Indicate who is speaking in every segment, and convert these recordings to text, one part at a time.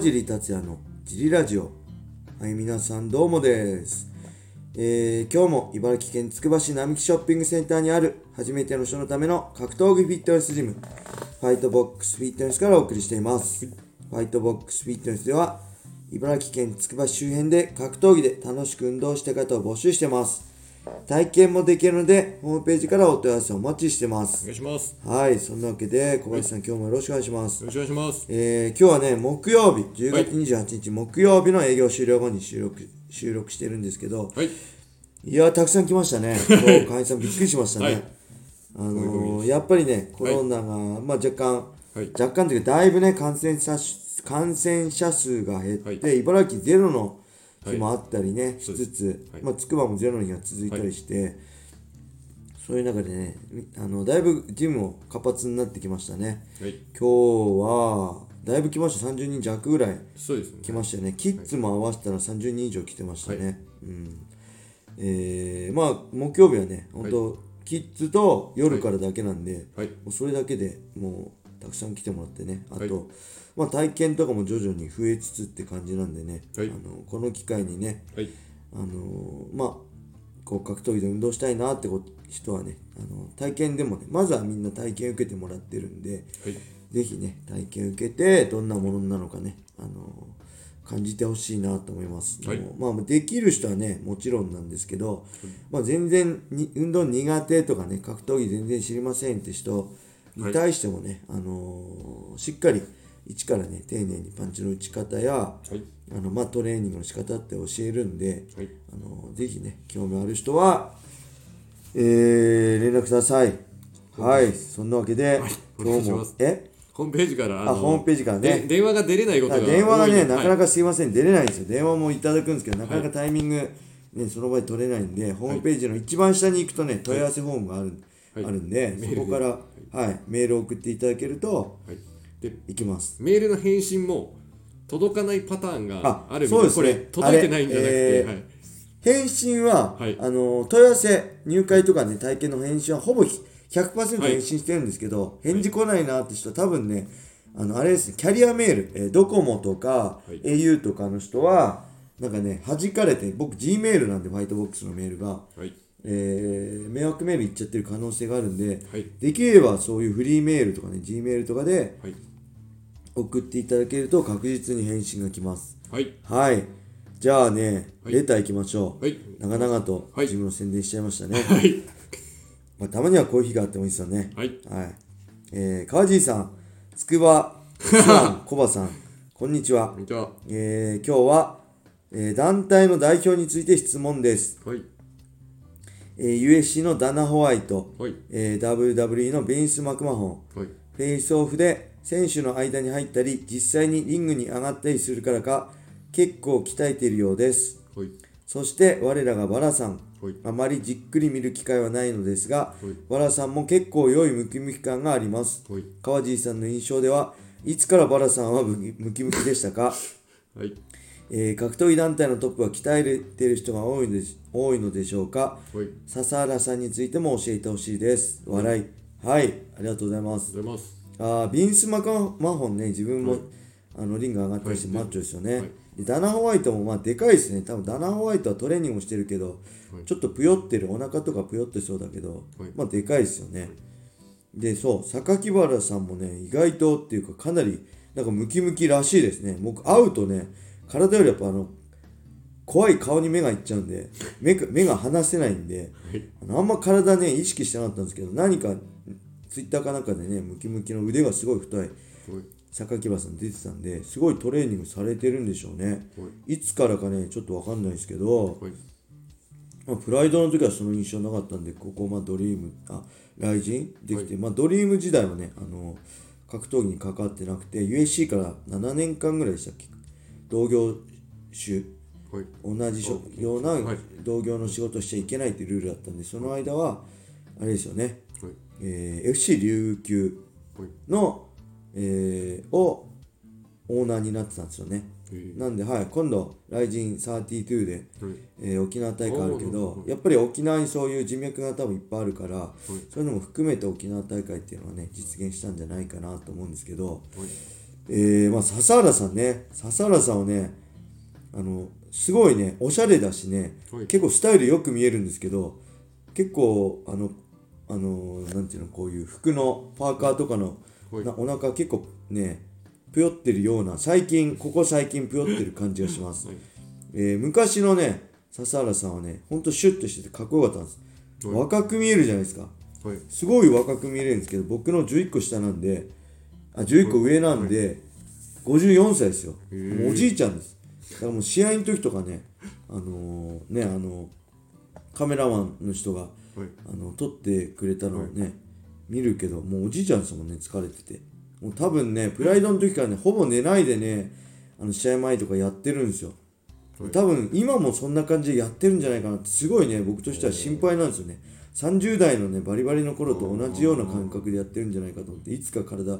Speaker 1: 川尻達也のジリラジオ。はい皆さんどうもです、えー今日も茨城県つくば市並木ショッピングセンターにある初めての人のための格闘技フィットネスジムファイトボックスフィットネスからお送りしています。ファイトボックスフィットネスでは茨城県つくば市周辺で格闘技で楽しく運動した方を募集してます。体験もできるのでホームページからお問い合わせをお待ちしてます
Speaker 2: お願いします。
Speaker 1: はいそんなわけで小林さん今日もよろしくお願いします
Speaker 2: よろしくお願いします。
Speaker 1: えー今日はね、木曜日、10月28日、木曜日の営業終了後に収録収録してるんですけど、
Speaker 2: はい。
Speaker 1: いやー、たくさん来ましたね。今日会員さんびっくりしましたね。
Speaker 2: はい
Speaker 1: あのーやっぱりね、コロナが、まあ、若干、
Speaker 2: はい
Speaker 1: 若干というか、だいぶね、感染者数感染者数が減って、
Speaker 2: はい
Speaker 1: 茨城ゼロの日もあったりね、しつつ、
Speaker 2: はい。
Speaker 1: まあ、つくばもゼロの日が続いたりして、そういう中でね、あのだいぶジムも活発になってきましたね。
Speaker 2: はい。
Speaker 1: 今日はだいぶ来ました。30人弱ぐらい。来ましたよねキッズも合わせたら30人以上来てましたね、うん。えー、まあ木曜日はね本当、キッズと夜からだけなんで、
Speaker 2: はい。
Speaker 1: もうそれだけでもうたくさん来てもらってねあと、
Speaker 2: はい
Speaker 1: まあ、体験とかも徐々に増えつつって感じなんでね、
Speaker 2: はい
Speaker 1: あのこの機会にね
Speaker 2: はい。
Speaker 1: あのーまあこう格闘技で運動したいなってこ人はねあの体験でもねまずはみんな体験受けてもらってるんで、
Speaker 2: はい。
Speaker 1: ぜひね、体験受けて、どんなものなのかね、あの感じてほしいなと思います。
Speaker 2: はい
Speaker 1: まあ、できる人はね、もちろんなんですけど、まあ、全然に運動苦手とかね、格闘技全然知りませんって人に対してもね、あのしっかり一からね、丁寧にパンチの打ち方や、
Speaker 2: はい。
Speaker 1: あのまあ、トレーニングの仕方って教えるんで、
Speaker 2: はい。
Speaker 1: あのぜひね、興味ある人は、えー、連絡ください。はい、そんなわけで、今日もえ？
Speaker 2: ホームページから、
Speaker 1: あホームページからね。
Speaker 2: で電話が出れないことが
Speaker 1: 電話がね、なかな
Speaker 2: はい
Speaker 1: かすいません、出れないんですよ。電話もいただくんですけど、なかなかタイミング、ね、その場で取れないんで、ホームページの一番下に行くとね、問い合わせフォームがある,、
Speaker 2: はい
Speaker 1: あるんで、そこから、はい、メールを送っていただけると、
Speaker 2: はい。で、
Speaker 1: 行きます。
Speaker 2: メールの返信も届かないパターンが
Speaker 1: あ
Speaker 2: あるみたい。
Speaker 1: ですね。
Speaker 2: れ届いてないんじゃなくて、
Speaker 1: あれ
Speaker 2: はい。
Speaker 1: 返信は、
Speaker 2: はい。
Speaker 1: あの問い合わせ、入会とかね、体験の返信はほぼ100%
Speaker 2: はい。
Speaker 1: 返信してるんですけど、返事来ないなって人は多分ね、あのあれですね、キャリアメール、えードコモとか、
Speaker 2: はい。
Speaker 1: au とかの人は、なんかね、弾かれて、僕 G メールなんで、ファイトボックスのメールが、
Speaker 2: はい。
Speaker 1: えー迷惑メール行っちゃってる可能性があるんで、
Speaker 2: はい。
Speaker 1: できればそういうフリーメールとかね、G メールとかで
Speaker 2: はい。
Speaker 1: 送っていただけると確実に返信が来ます。
Speaker 2: はい。
Speaker 1: はい。じゃあね、
Speaker 2: はい
Speaker 1: レター行きましょう。
Speaker 2: はい。
Speaker 1: 長々と
Speaker 2: はい
Speaker 1: 自分の宣伝しちゃいましたね。
Speaker 2: はい。
Speaker 1: まあ、たまにはコーヒーがあってもいいですよね。
Speaker 2: はい。
Speaker 1: はい。えー、川尻さん、つくば、さん、コバさん、こんにちは
Speaker 2: こん。にちは。
Speaker 1: えー、今日は、えー団体の代表について質問です。
Speaker 2: はい。
Speaker 1: えー、USC のダナ・ホワイト、
Speaker 2: はい。
Speaker 1: えー WWE のベンス・マクマホン、
Speaker 2: はい。
Speaker 1: フェイスオフで選手の間に入ったり、実際にリングに上がったりするからか、結構鍛えているようです。
Speaker 2: はい。
Speaker 1: そして我らがバラさん、
Speaker 2: はい。
Speaker 1: あまりじっくり見る機会はないのですが、
Speaker 2: はい
Speaker 1: バラさんも結構良いムキムキ感があります。
Speaker 2: はい。
Speaker 1: 川尻さんの印象では、いつからバラさんはムキムキムキでしたか、
Speaker 2: はい。
Speaker 1: えー格闘技団体のトップは鍛えている人が多いので多いのでしょうか？
Speaker 2: はい。
Speaker 1: 笹原さんについても教えてほしいです。笑い。はい、ありがとうございます。
Speaker 2: ありがとうございます。
Speaker 1: あービンス・マカマホンね、自分も、
Speaker 2: はい
Speaker 1: あのリング上がったりして
Speaker 2: はい
Speaker 1: マッチョですよね。
Speaker 2: はい
Speaker 1: でダナ・ホワイトもまあでかいですね。多分ダナ・ホワイトはトレーニングもしてるけど、
Speaker 2: はい
Speaker 1: ちょっとぷよってる、お腹とかぷよってそうだけど、
Speaker 2: はい
Speaker 1: まあでかいですよね。で、そう、榊原さんもね、意外とっていうかかなりなんかムキムキらしいですね。僕会うとね、体よりやっぱあの、怖い顔に目がいっちゃうんで、目が目が離せないんで、
Speaker 2: はい。
Speaker 1: あのあんま体ね、意識してなかったんですけど、何かツイッターかなんかでね、ムキムキの腕がすごい太い
Speaker 2: はい。
Speaker 1: 榊原さん出てたんで、すごいトレーニングされてるんでしょうね。
Speaker 2: はい。
Speaker 1: いつからかね、ちょっとわかんないですけど、
Speaker 2: はい。
Speaker 1: まあ、プライドの時はその印象なかったんで、ここ、まあ、ドリーム、あ、ライジン？できて、まあ、ドリーム時代はね、あの、格闘技に関わってなくて、USC から7年間ぐらいでしたっけ？同業種、
Speaker 2: はい。
Speaker 1: 同じ職ような
Speaker 2: はい
Speaker 1: 同業の仕事をしちゃいけないっていうルールだったんで、その間は、あれですよね、
Speaker 2: はい。
Speaker 1: えー FC 琉球
Speaker 2: はい。
Speaker 1: の、えーをオーナーになってたんですよね。
Speaker 2: えー
Speaker 1: なんで、はい、今度、ライジン32で、
Speaker 2: はい。
Speaker 1: えー沖縄大会あるけ
Speaker 2: お
Speaker 1: ど、
Speaker 2: ー
Speaker 1: やっぱり沖縄にそういう人脈が多分いっぱいあるから、そういうのも含めて沖縄大会っていうのはね、実現したんじゃないかなと思うんですけど、
Speaker 2: はい。
Speaker 1: えー、まあ笹原さんね笹原さんはねあのすごいねおしゃれだしね、
Speaker 2: はい。
Speaker 1: 結構スタイルよく見えるんですけど結構あのあのなんていうのこういう服のパーカーとかの、
Speaker 2: はい。
Speaker 1: なお腹結構ねぷよってるような最近ここ最近ぷよってる感じがします、
Speaker 2: はい。
Speaker 1: えー昔のね笹原さんはねほんとシュッとしててかっこよかったんです、
Speaker 2: はい。
Speaker 1: 若く見えるじゃないですか。
Speaker 2: はい。
Speaker 1: すごい若く見えるんですけど僕の11個下なんであ11個上なんで、54歳ですよ。もうおじいちゃんです。だからもう試合の時とかねあのーねあのカメラマンの人が
Speaker 2: はい。
Speaker 1: あの撮ってくれたのをね、見るけどもうおじいちゃんですもんね疲れてて。もう多分ねプライドの時からねほぼ寝ないでねあの試合前とかやってるんですよ。
Speaker 2: はい。
Speaker 1: 多分今もそんな感じでやってるんじゃないかなってすごいね僕としては心配なんですよね。30代のねバリバリの頃と同じような感覚でやってるんじゃないかと思っていつか体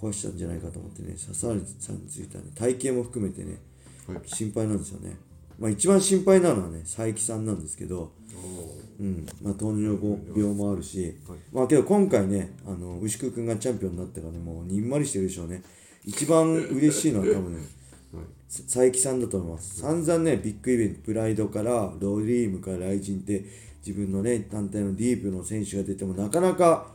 Speaker 1: 壊したんじゃないかと思ってね笹原さんについてはね体型も含めてね
Speaker 2: はい。
Speaker 1: 心配なんですよね。まあ一番心配なのはね佐伯さんなんですけど
Speaker 2: お
Speaker 1: うん。まあ、糖尿病もあるし、
Speaker 2: はい。
Speaker 1: まあけど今回ねあの牛久君がチャンピオンになったからねもうにんまりしてるでしょうね。一番嬉しいのは多分ね
Speaker 2: ーはい。
Speaker 1: 佐伯さんだと思います。散々ねビッグイベントプライドからロリームからライジンって自分のね団体のディープの選手が出てもなかなか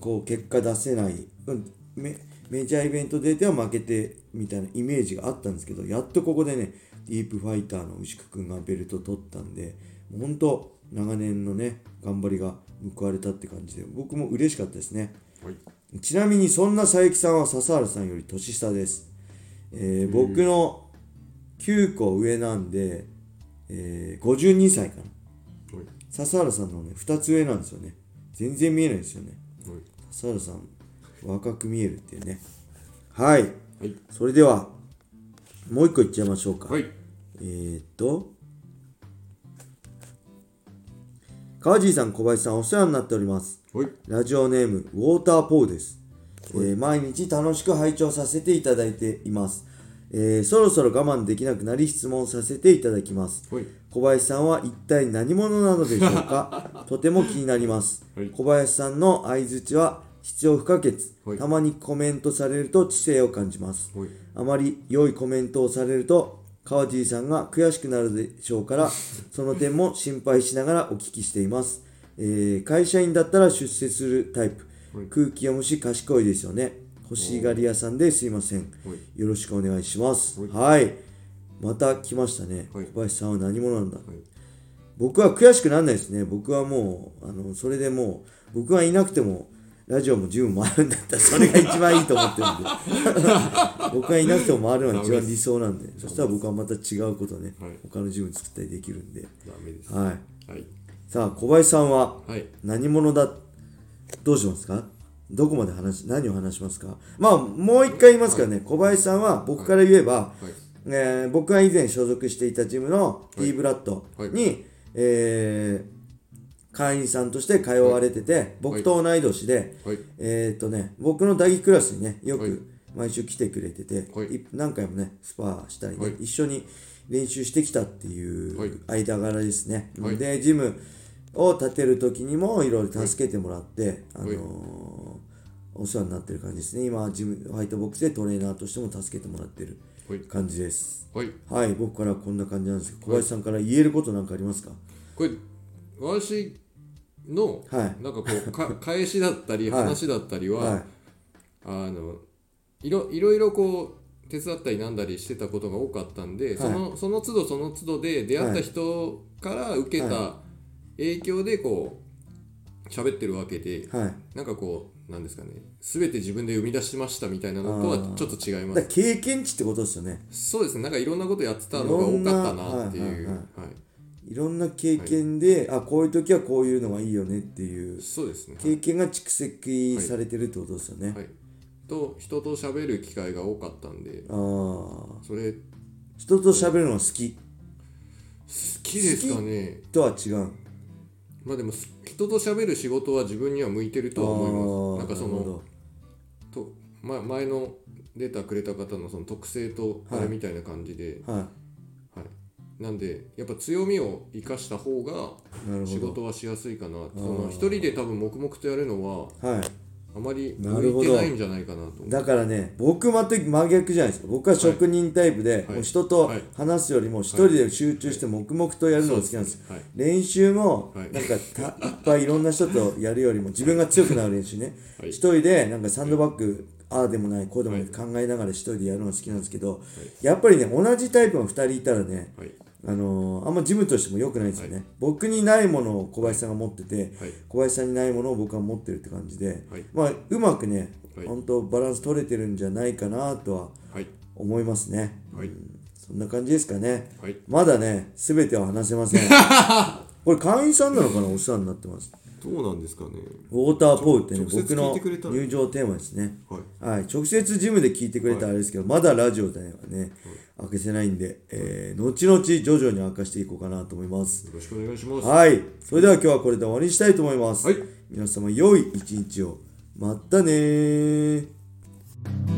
Speaker 1: こう結果出せない、うん、メメジャーイベント出ては負けてみたいなイメージがあったんですけどやっとここでねディープファイターの牛久君がベルト取ったんでもう本当長年のね頑張りが報われたって感じで僕も嬉しかったですね。
Speaker 2: はい。
Speaker 1: ちなみにそんな佐伯さんは笹原さんより年下です、えー僕の9個上なんで、えー52歳かな。
Speaker 2: はい。
Speaker 1: 笹原さんのね2つ上なんですよね。全然見えないですよね。
Speaker 2: はい。
Speaker 1: 笹原さん若く見えるっていうね。はい。
Speaker 2: はい。
Speaker 1: それではもう一個いっちゃいましょうか、
Speaker 2: はい。
Speaker 1: えー、っと川尻さん小林さんお世話になっております。
Speaker 2: はい。
Speaker 1: ラジオネームウォーターポーです、えー毎日楽しく拝聴させていただいています、えーそろそろ我慢できなくなり質問させていただきます。
Speaker 2: はい。
Speaker 1: 小林さんは一体何者なのでしょうか？とても気になります、
Speaker 2: はい。
Speaker 1: 小林さんの相づちは必要不可欠、
Speaker 2: はい。
Speaker 1: たまにコメントされると知性を感じます、
Speaker 2: はい。
Speaker 1: あまり良いコメントをされると川尻さんが悔しくなるでしょうから その点も心配しながらお聞きしています、えー会社員だったら出世するタイプ、
Speaker 2: はい。
Speaker 1: 空気読むし賢いですよね。欲しがり屋さんですいません。
Speaker 2: はい。
Speaker 1: よろしくお願いします。
Speaker 2: はい。
Speaker 1: はい。また来ましたね、
Speaker 2: はい。
Speaker 1: 小林さんは何者なんだ、
Speaker 2: はい。
Speaker 1: 僕は悔しくならないですね。僕はもうあのそれでもう僕がいなくてもラジオも十分回るんだったらそれが一番いいと思ってるんで。僕がいなくても回るのが一番理想なんで。そしたら僕はまた違うことね、
Speaker 2: はい。
Speaker 1: 他の自分作ったりできるんで。
Speaker 2: ダメです。
Speaker 1: はい。
Speaker 2: はい。
Speaker 1: さあ小林さんは
Speaker 2: はい。
Speaker 1: 何者だ？どうしますか？どこまで話何を話しますか？まあもう一回言いますからね、小林さんは僕から言えば、
Speaker 2: はい。
Speaker 1: えー僕が以前所属していたジムの T ブラッドに、
Speaker 2: はい。
Speaker 1: えー会員さんとして通われてて、僕と同い年で、
Speaker 2: はい。
Speaker 1: えーっとね、僕の打撃クラスにね、よ
Speaker 2: はい。
Speaker 1: く毎週来てくれてて、
Speaker 2: はい。
Speaker 1: い何回もね、スパーしたりね、
Speaker 2: はい。
Speaker 1: 一緒に練習してきたってい
Speaker 2: はい。う
Speaker 1: 間柄ですね。
Speaker 2: はい。
Speaker 1: で、ジムを建てる時にもいろいろ助けてもらって、あのー
Speaker 2: はい
Speaker 1: お世話になってる感じですね。今、ジム、ホワイトボックスでトレーナーとしても助けてもらってる
Speaker 2: はい。
Speaker 1: 感じです。
Speaker 2: はい。
Speaker 1: はい、僕からこんな感じなんですけど、小林さんから言えることなんかありますか？
Speaker 2: これ私の
Speaker 1: はい。
Speaker 2: なんかこうか 返しだったり
Speaker 1: はい。
Speaker 2: 話だったりは、
Speaker 1: はい。
Speaker 2: あのいろいろいろこう手伝ったりなんだりしてたことが多かったんで、そのその都度その都度で出会った人から受けた影響でこう喋ってるわけで、
Speaker 1: はい。
Speaker 2: なんかこうなんですかね全て自分で生み出しましたみたいなのとはちょっと違います。
Speaker 1: 経験値ってことですよね。
Speaker 2: そうですね。なんかいろんなことやってたのが多かったなっていう。
Speaker 1: はいはいはい
Speaker 2: はい
Speaker 1: いろんな経験で、あ、こういう時はこういうのがいいよねっていう
Speaker 2: そうですね
Speaker 1: 経験が蓄積されてるってことですよね。
Speaker 2: はいと人と喋る機会が多かったんで
Speaker 1: ああ。
Speaker 2: それ好
Speaker 1: 人と喋るのが好き？
Speaker 2: きですかね
Speaker 1: とは違う？
Speaker 2: まあでもす人と喋る仕事は自分には向いてるとは思いますなんかそのと、ま、前のデータくれた方のその特性とあれみたいな感じで、
Speaker 1: どはい。
Speaker 2: はい、なんでやっぱ強みを生かした方が。仕事はしやすいかなその一人で多分黙々とやるのは
Speaker 1: はい。
Speaker 2: ああまり
Speaker 1: なるほど。
Speaker 2: 向いてないんじゃないかなと。
Speaker 1: だからね僕全く真逆じゃないですか僕は職人タイプで、
Speaker 2: はい。
Speaker 1: もう人と
Speaker 2: はい。
Speaker 1: 話すよりも一人で集中して黙々とやるのが好きなんですよ、
Speaker 2: はい。
Speaker 1: 練習も
Speaker 2: はい。
Speaker 1: なんかたいっぱいいろんな人とやるよりも自分が強くなる練習ね、
Speaker 2: はい。
Speaker 1: 一人でなんかサンドバッグああでもないこうでもない考えながら一人でやるのが好きなんですけど、やっぱりね同じタイプが2人いたらね、
Speaker 2: はい
Speaker 1: あのーあんまジムとしても良くないですよね、僕にないものを小林さんが持ってて、
Speaker 2: はい。
Speaker 1: 小林さんにないものを僕は持ってるって感じで、
Speaker 2: はい。
Speaker 1: まあうまくね、
Speaker 2: はい。
Speaker 1: 本当バランス取れてるんじゃないかなとは
Speaker 2: はい。
Speaker 1: 思いますね、
Speaker 2: はい。
Speaker 1: そんな感じですかね、
Speaker 2: はい。
Speaker 1: まだね全ては話せません。これ会員さんなのかなお世話になってます。
Speaker 2: どうなんですかね。
Speaker 1: ウォーターポールってね僕の入場テーマですね。
Speaker 2: はい。
Speaker 1: はい、直接ジムで聞いてくれたらあれですけど、まだラジオではね、明かせないんで、えー、後々徐々に明かしていこうかなと思います。
Speaker 2: よろしくお願いします
Speaker 1: はい、それでは今日はこれで終わりにしたいと思います。
Speaker 2: はい
Speaker 1: 皆様良い一日を。またねー。